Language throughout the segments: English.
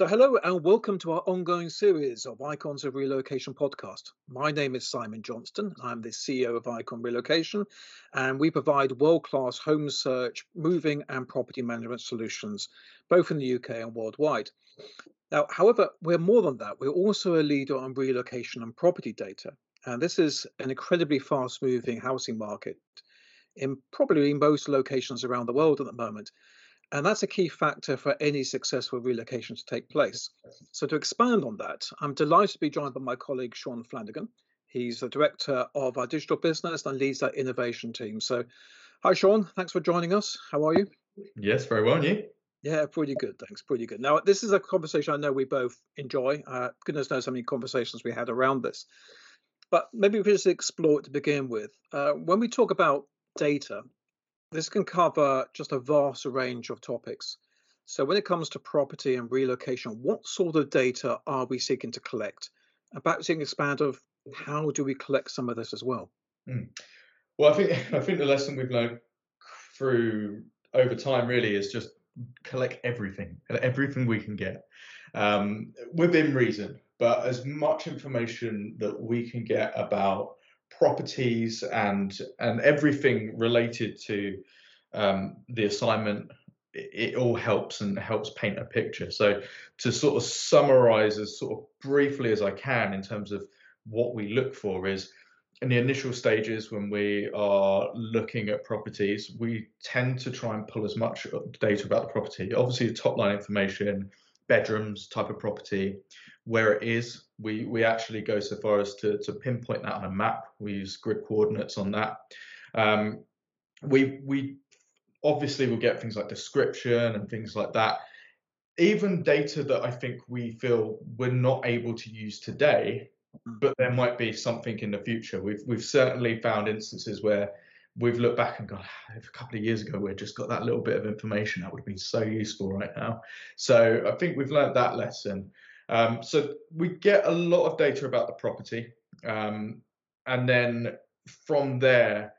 So, hello and welcome to our ongoing series of Icons of Relocation podcast. My name is Simon Johnston. I'm the CEO of Icon Relocation, and we provide world class home search, moving, and property management solutions, both in the UK and worldwide. Now, however, we're more than that. We're also a leader on relocation and property data. And this is an incredibly fast moving housing market in probably most locations around the world at the moment. And that's a key factor for any successful relocation to take place. So, to expand on that, I'm delighted to be joined by my colleague Shaun Flanagan. He's the director of our digital business and leads our innovation team. So, hi, Shaun. Thanks for joining us. How are you? Yes, very well. And you? Yeah, pretty good. Thanks. Pretty good. Now, this is a conversation I know we both enjoy. Uh, goodness knows how many conversations we had around this. But maybe we just explore it to begin with. Uh, when we talk about data, this can cover just a vast range of topics. So, when it comes to property and relocation, what sort of data are we seeking to collect? About can expand of how do we collect some of this as well? Mm. Well, I think I think the lesson we've learned through over time really is just collect everything, everything we can get um, within reason, but as much information that we can get about properties and and everything related to um, the assignment it, all helps and helps paint a picture. So to sort of summarize as sort of briefly as i can in terms of what we look for is in the initial stages when we are looking at properties we tend to try and pull as much data about the property. Obviously the top line information bedrooms type of property where it is. We we actually go so far as to to pinpoint that on a map. We use grid coordinates on that. Um, we we obviously will get things like description and things like that. Even data that I think we feel we're not able to use today, mm. but there might be something in the future. We've we've certainly found instances where we've looked back and gone, if a couple of years ago we'd just got that little bit of information, that would have been so useful right now. So I think we've learned that lesson. Um, so we get a lot of data about the property, um, and then from there,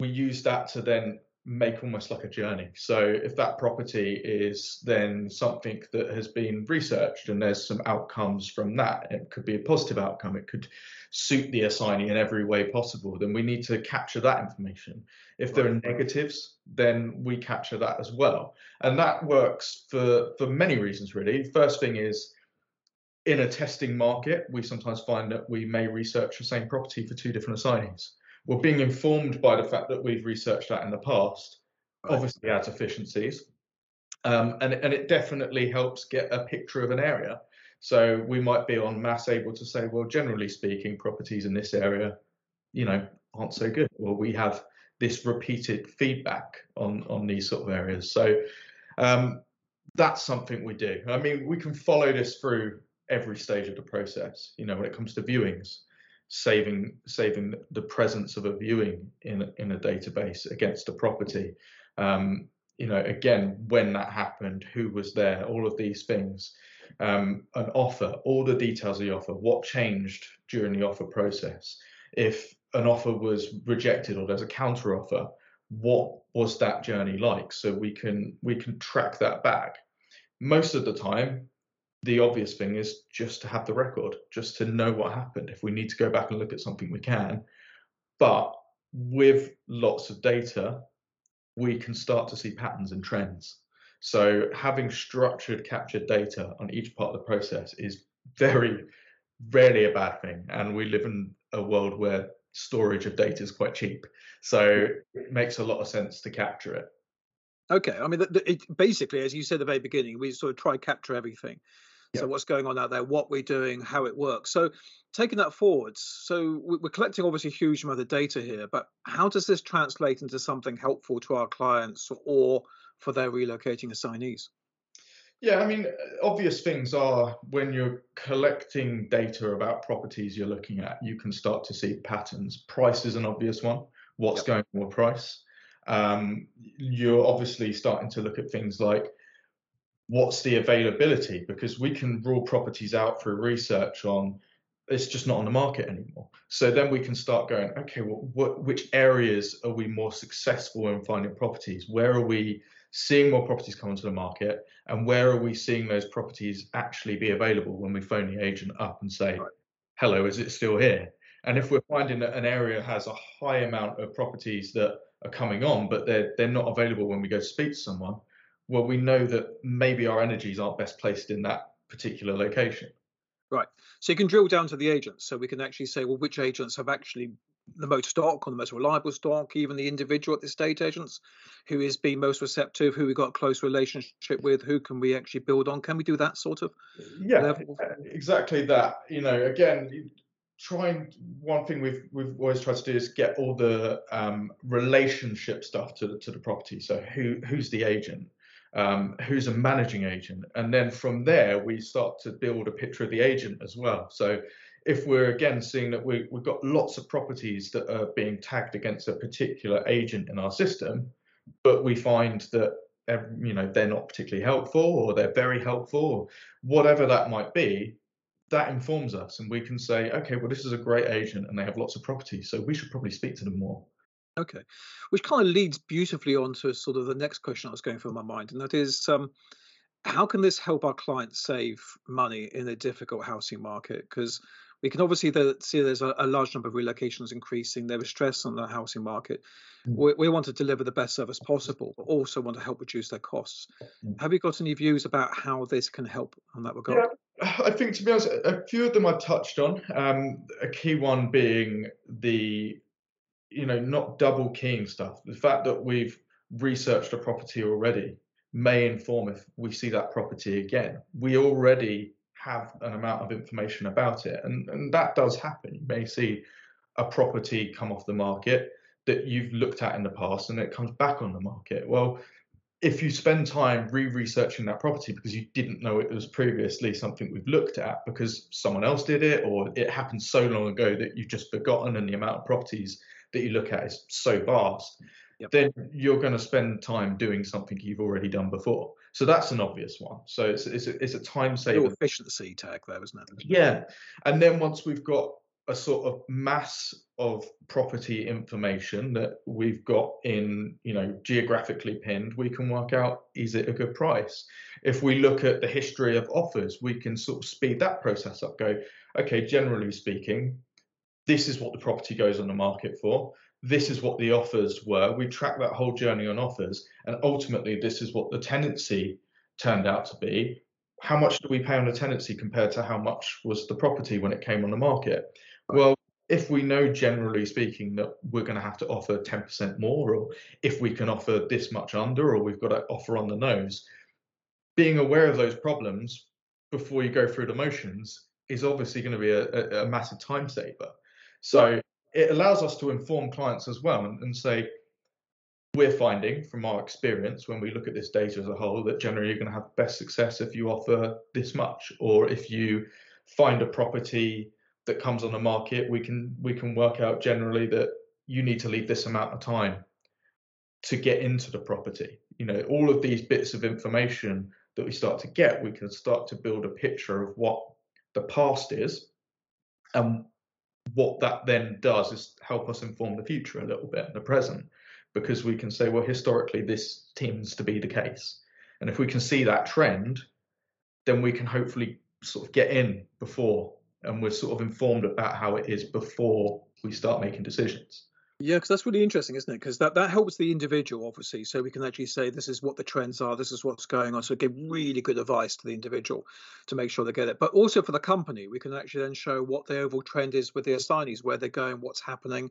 we use that to then make almost like a journey. So if that property is then something that has been researched and there's some outcomes from that, it could be a positive outcome, it could suit the assignee in every way possible, then we need to capture that information. If there are negatives, then we capture that as well. And that works for for many reasons really. First thing is in a testing market, we sometimes find that we may research the same property for two different assignees. We're being informed by the fact that we've researched that in the past, right. obviously adds efficiencies. Um, and, and it definitely helps get a picture of an area. So we might be on mass able to say, well, generally speaking, properties in this area, you know, aren't so good. Well, we have this repeated feedback on on these sort of areas. So um, that's something we do. I mean, we can follow this through every stage of the process. You know, when it comes to viewings, saving saving the presence of a viewing in in a database against a property. Um, you know, again, when that happened, who was there, all of these things. Um, an offer, all the details of the offer, what changed during the offer process. If an offer was rejected or there's a counter offer, what was that journey like? So we can we can track that back. Most of the time, the obvious thing is just to have the record, just to know what happened. If we need to go back and look at something, we can. But with lots of data, we can start to see patterns and trends. So having structured, captured data on each part of the process is very rarely a bad thing. And we live in a world where storage of data is quite cheap. So it makes a lot of sense to capture it. Okay, I mean, the, the, it, basically, as you said at the very beginning, we sort of try capture everything. Yep. So what's going on out there, what we're doing, how it works. So taking that forwards, so we're collecting obviously a huge amount of data here, but how does this translate into something helpful to our clients or for their relocating assignees? Yeah, I mean, obvious things are when you're collecting data about properties you're looking at, you can start to see patterns. Price is an obvious one. What's yep. going on with price? Um, you're obviously starting to look at things like what's the availability because we can rule properties out through research on it's just not on the market anymore. So then we can start going, okay, well, what, which areas are we more successful in finding properties? Where are we seeing more properties come onto the market? And where are we seeing those properties actually be available when we phone the agent up and say, right. hello, is it still here? And if we're finding that an area has a high amount of properties that are coming on, but they're they're not available when we go speak to someone, well, we know that maybe our energies aren't best placed in that particular location. Right. So you can drill down to the agents. So we can actually say, well, which agents have actually the most stock or the most reliable stock, even the individual at the estate agents who is being most receptive, who we got a close relationship with, who can we actually build on? Can we do that sort of? Yeah, level? exactly that. You know, again, trying one thing we've we've always tried to do is get all the um, relationship stuff to the, to the property. So who who's the agent? Um, who's a managing agent. And then from there, we start to build a picture of the agent as well. So if we're again seeing that we, have got lots of properties that are being tagged against a particular agent in our system, but we find that you know they're not particularly helpful or they're very helpful whatever that might be that informs us and we can say okay well this is a great agent and they have lots of properties so we should probably speak to them more Okay, which kind of leads beautifully on to sort of the next question I was going through my mind, and that is, um, how can this help our clients save money in a difficult housing market? Because we can obviously see there's a, a, large number of relocations increasing. There is stress on the housing market. Mm. We, we, want to deliver the best service possible, but also want to help reduce their costs. Mm. Have you got any views about how this can help on that regard? Yeah, I think to be honest, a few of them I touched on. Um, a key one being the you know, not double keying stuff. The fact that we've researched a property already may inform if we see that property again. We already have an amount of information about it, and, and that does happen. You may see a property come off the market that you've looked at in the past and it comes back on the market. Well, if you spend time re-researching that property because you didn't know it was previously something we've looked at because someone else did it or it happened so long ago that you've just forgotten and the amount of properties that you look at is so vast, yep. then you're going to spend time doing something you've already done before. So that's an obvious one. So it's it's a, it's a time saver. efficiency tag there, isn't it? Yeah, and then once we've got a sort of mass of property information that we've got in, you know, geographically pinned, we can work out is it a good price. If we look at the history of offers, we can sort of speed that process up. Go, okay, generally speaking, this is what the property goes on the market for. This is what the offers were. We track that whole journey on offers, and ultimately, this is what the tenancy turned out to be. How much do we pay on a tenancy compared to how much was the property when it came on the market? Well, if we know generally speaking that we're going to have to offer 10% more, or if we can offer this much under, or we've got to offer on the nose, being aware of those problems before you go through the motions is obviously going to be a, a, a massive time saver. So it allows us to inform clients as well and, and say, we're finding from our experience when we look at this data as a whole that generally you're going to have best success if you offer this much or if you find a property that comes on the market we can we can work out generally that you need to leave this amount of time to get into the property. You know all of these bits of information that we start to get we can start to build a picture of what the past is and what that then does is help us inform the future a little bit, in the present, because we can say, well, historically, this tends to be the case. And if we can see that trend, then we can hopefully sort of get in before and we're sort of informed about how it is before we start making decisions. Yeah, because that's really interesting, isn't it? Because that, that helps the individual, obviously. So we can actually say, this is what the trends are, this is what's going on. So give really good advice to the individual to make sure they get it. But also for the company, we can actually then show what the overall trend is with the assignees, where they're going, what's happening,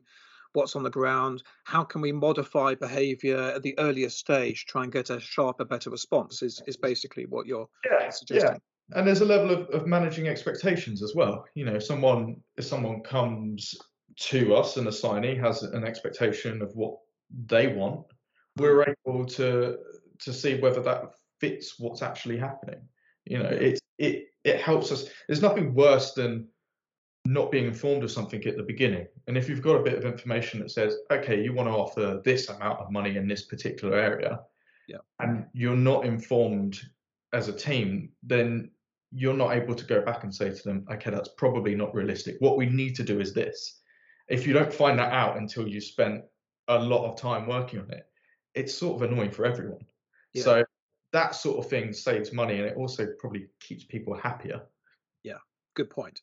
what's on the ground, how can we modify behavior at the earliest stage, try and get a sharper, better response, is, is basically what you're yeah, suggesting. Yeah. And there's a level of, of managing expectations as well. You know, someone if someone comes to us, an assignee has an expectation of what they want, we're able to to see whether that fits what's actually happening. You know, it it it helps us. There's nothing worse than not being informed of something at the beginning. And if you've got a bit of information that says, okay, you want to offer this amount of money in this particular area, yeah. and you're not informed as a team, then you're not able to go back and say to them, okay, that's probably not realistic. What we need to do is this. If you don't find that out until you spent a lot of time working on it, it's sort of annoying for everyone. Yeah. So that sort of thing saves money and it also probably keeps people happier. Yeah, good point.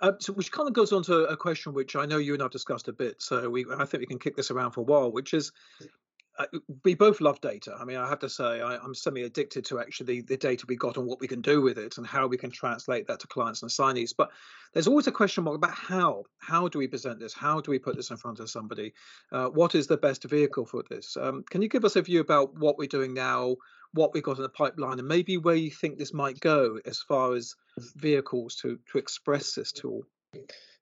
Uh, so, which kind of goes on to a question which I know you and I've discussed a bit. So we, I think we can kick this around for a while, which is we both love data. I mean, I have to say, I, am semi addicted to actually the data we got and what we can do with it and how we can translate that to clients and assignees. But there's always a question mark about how. How do we present this? How do we put this in front of somebody? Uh, what is the best vehicle for this? Um, can you give us a view about what we're doing now, what we've got in the pipeline, and maybe where you think this might go as far as vehicles to to express this tool?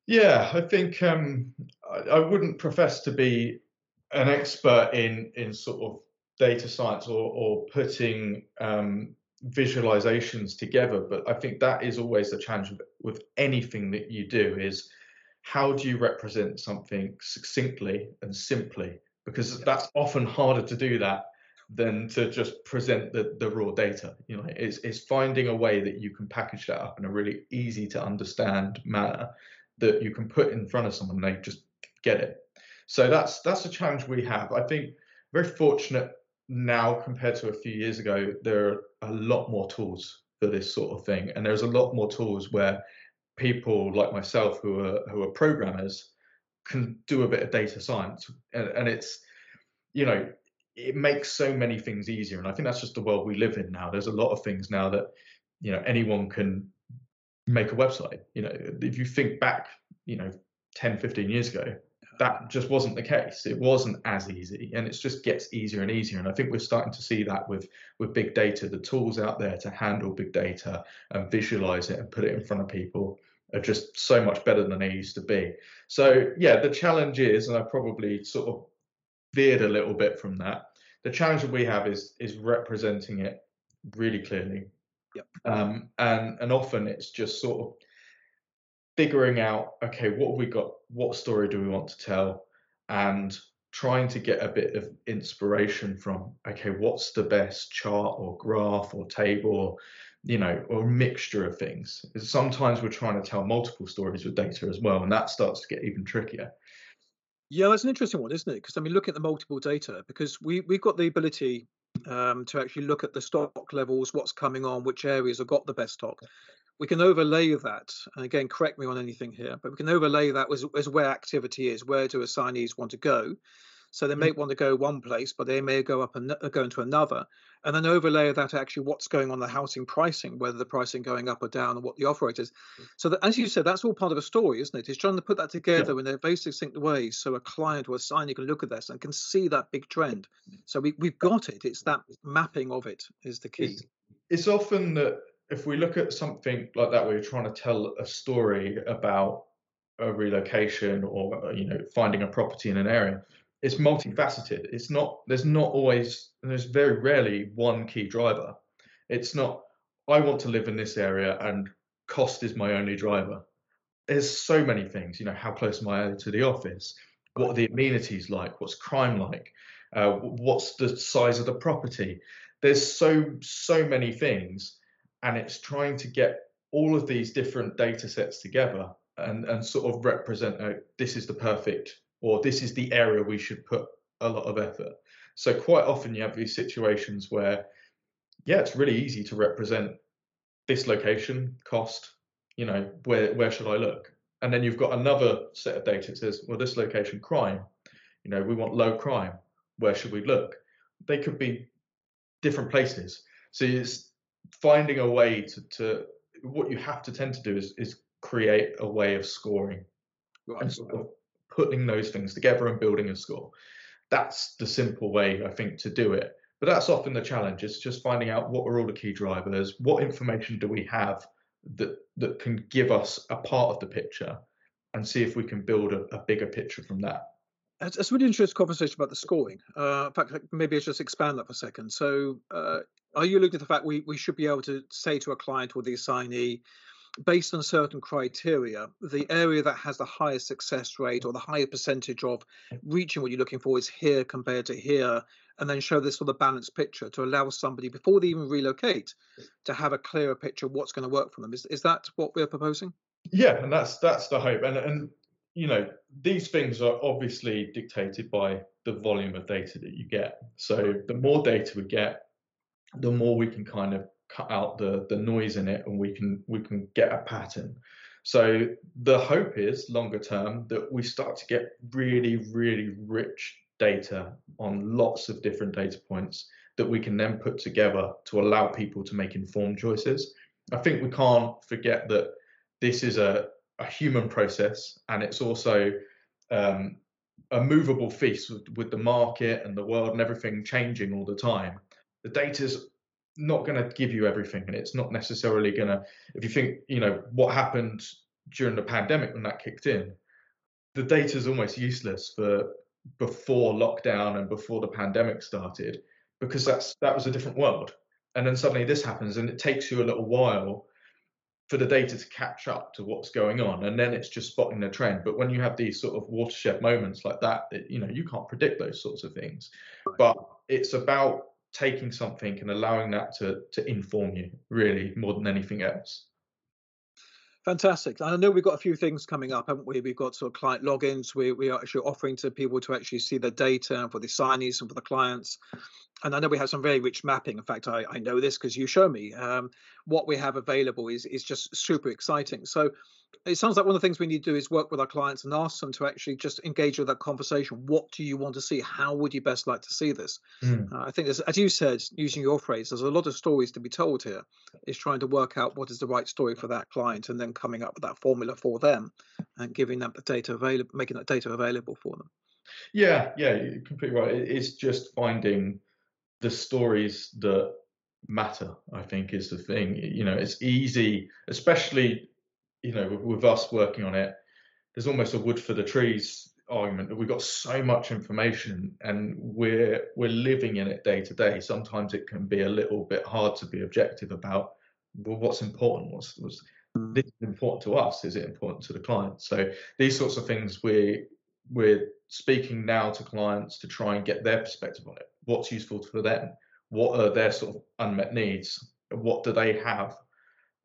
Yeah, I think um, I, I wouldn't profess to be an expert in in sort of data science or or putting um, visualizations together, but I think that is always the challenge with, with anything that you do is how do you represent something succinctly and simply? Because that's often harder to do that than to just present the, the raw data you know it's, it's finding a way that you can package that up in a really easy to understand manner that you can put in front of someone and they just get it so that's that's a challenge we have. I think very fortunate now compared to a few years ago. There are a lot more tools for this sort of thing, and there's a lot more tools where people like myself who are who are programmers can do a bit of data science, and, and it's you know it makes so many things easier, and I think that's just the world we live in now. There's a lot of things now that you know anyone can make a website. You know, if you think back, you know, 10, 15 years ago, that just wasn't the case. It wasn't as easy, and it just gets easier and easier. And I think we're starting to see that with with big data. The tools out there to handle big data and visualize it and put it in front of people are just so much better than they used to be. So yeah, the challenge is, and I probably sort of veered a little bit from that. The challenge that we have is is representing it really clearly. Yep. Um, and and often it's just sort of figuring out okay what have we got what story do we want to tell? And trying to get a bit of inspiration from okay what's the best chart or graph or table or you know or mixture of things. Sometimes we're trying to tell multiple stories with data as well and that starts to get even trickier. Yeah that's an interesting one isn't it? Because i mean look at the multiple data because we we've got the ability um, to actually look at the stock levels what's coming on which areas have got the best stock we can overlay that, and again, correct me on anything here, but we can overlay that as, as where activity is, where do assignees want to go. So they may mm-hmm. want to go one place, but they may go up and go into another, and then overlay that actually what's going on the housing pricing, whether the pricing going up or down, and what the offer rate is. So that, as you said, that's all part of a story, isn't it? It's trying to put that together yeah. in a very succinct way, so a client or a assignee can look at this and can see that big trend. So we we've got it. It's that mapping of it is the key. It's, it's often that if we look at something like that, where you're trying to tell a story about a relocation or you know finding a property in an area, it's multifaceted. It's not there's not always there's very rarely one key driver. It's not I want to live in this area and cost is my only driver. There's so many things. You know, how close am I to the office? What are the amenities like? What's crime like? Uh, what's the size of the property? There's so so many things and it's trying to get all of these different data sets together and, and sort of represent a, this is the perfect or this is the area we should put a lot of effort. So quite often you have these situations where, yeah, it's really easy to represent this location, cost, you know, where where should I look? And then you've got another set of data that says, well, this location, crime, you know, we want low crime. Where should we look? They could be different places. So it's finding a way to, to what you have to tend to do is is create a way of scoring right. and sort of putting those things together and building a score. That's the simple way I think to do it. But that's often the challenge. It's just finding out what are all the key drivers, what information do we have that that can give us a part of the picture, and see if we can build a, a bigger picture from that. It's, a really interesting conversation about the scoring. Uh, in fact, maybe I should just expand that for a second. So, uh, are you looking at the fact we, we should be able to say to a client or the assignee, based on certain criteria, the area that has the highest success rate or the higher percentage of reaching what you're looking for is here compared to here, and then show this sort of balanced picture to allow somebody before they even relocate to have a clearer picture of what's going to work for them. Is is that what we're proposing? Yeah, and that's that's the hope. And and you know these things are obviously dictated by the volume of data that you get. So the more data we get, the more we can kind of cut out the the noise in it and we can we can get a pattern. So the hope is longer term that we start to get really really rich data on lots of different data points that we can then put together to allow people to make informed choices. I think we can't forget that this is a, a human process and it's also um, a movable feast with, with the market and the world and everything changing all the time the data's not going to give you everything and it's not necessarily going to if you think you know what happened during the pandemic when that kicked in the data is almost useless for before lockdown and before the pandemic started because that's that was a different world. And then suddenly this happens and it takes you a little while for the data to catch up to what's going on and then it's just spotting the trend. But when you have these sort of watershed moments like that it, you know you can't predict those sorts of things. But it's about taking something and allowing that to to inform you really more than anything else Fantastic. I know we've got a few things coming up, haven't we? We've got sort of client logins. We, we are actually offering to people to actually see the data for the signees and for the clients. And I know we have some very rich mapping. In fact, I, I know this because you show me. Um, what we have available is, is just super exciting. So it sounds like one of the things we need to do is work with our clients and ask them to actually just engage with that conversation. What do you want to see? How would you best like to see this? Mm. Uh, I think, as you said, using your phrase, there's a lot of stories to be told here. Is trying to work out what is the right story for that client and then coming up with that formula for them and giving them the data available, making that data available for them. Yeah, yeah, you're completely right. It's just finding the stories that matter. I think is the thing. You know, it's easy, especially you know, with, with us working on it, there's almost a wood for the trees argument that we've got so much information and we're we're living in it day to day. Sometimes it can be a little bit hard to be objective about well, what's important. What's, what's mm. this important to us? Is it important to the client? So these sorts of things we we're speaking now to clients to try and get their perspective on it. What's useful for them? What are their sort of unmet needs? What do they have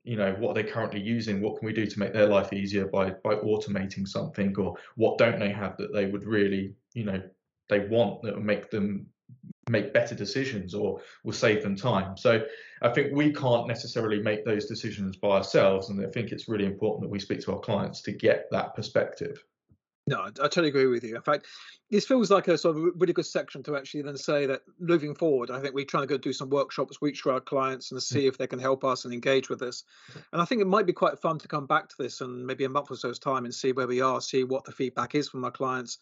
you know what are they currently using what can we do to make their life easier by by automating something or what don't they have that they would really you know they want that will make them make better decisions or will save them time so i think we can't necessarily make those decisions by ourselves and i think it's really important that we speak to our clients to get that perspective no, I totally agree with you. In fact, this feels like a sort of really good section to actually then say that moving forward, I think we're trying to go do some workshops, reach to our clients and mm. see if they can help us and engage with this. And I think it might be quite fun to come back to this and maybe a month or so's time and see where we are, see what the feedback is from our clients.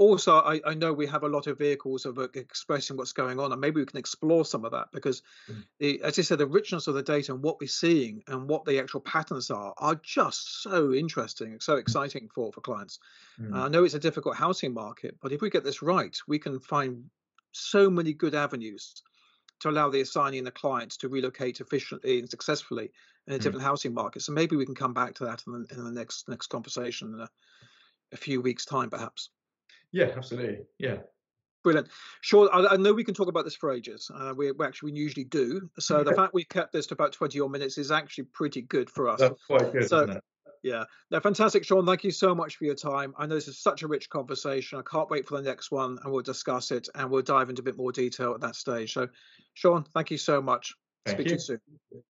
Also, I, I know we have a lot of vehicles of uh, expressing what's going on, and maybe we can explore some of that because, mm. the, as you said, the richness of the data and what we're seeing and what the actual patterns are are just so interesting, and so exciting for for clients. Mm. Uh, I know it's a difficult housing market, but if we get this right, we can find so many good avenues to allow the assignee and the clients to relocate efficiently and successfully in a mm. different housing market. So maybe we can come back to that in the, in the next next conversation in a, a few weeks' time, perhaps. Yeah, absolutely. Yeah. Brilliant. Sure. I, I, know we can talk about this for ages. Uh, we, we, actually we usually do. So the fact we kept this to about 20 odd minutes is actually pretty good for us. That's quite good, so, yeah. No, fantastic, Shaun. Thank you so much for your time. I know this is such a rich conversation. I can't wait for the next one and we'll discuss it and we'll dive into a bit more detail at that stage. So, Shaun, thank you so much. Thank Speak you. to you soon.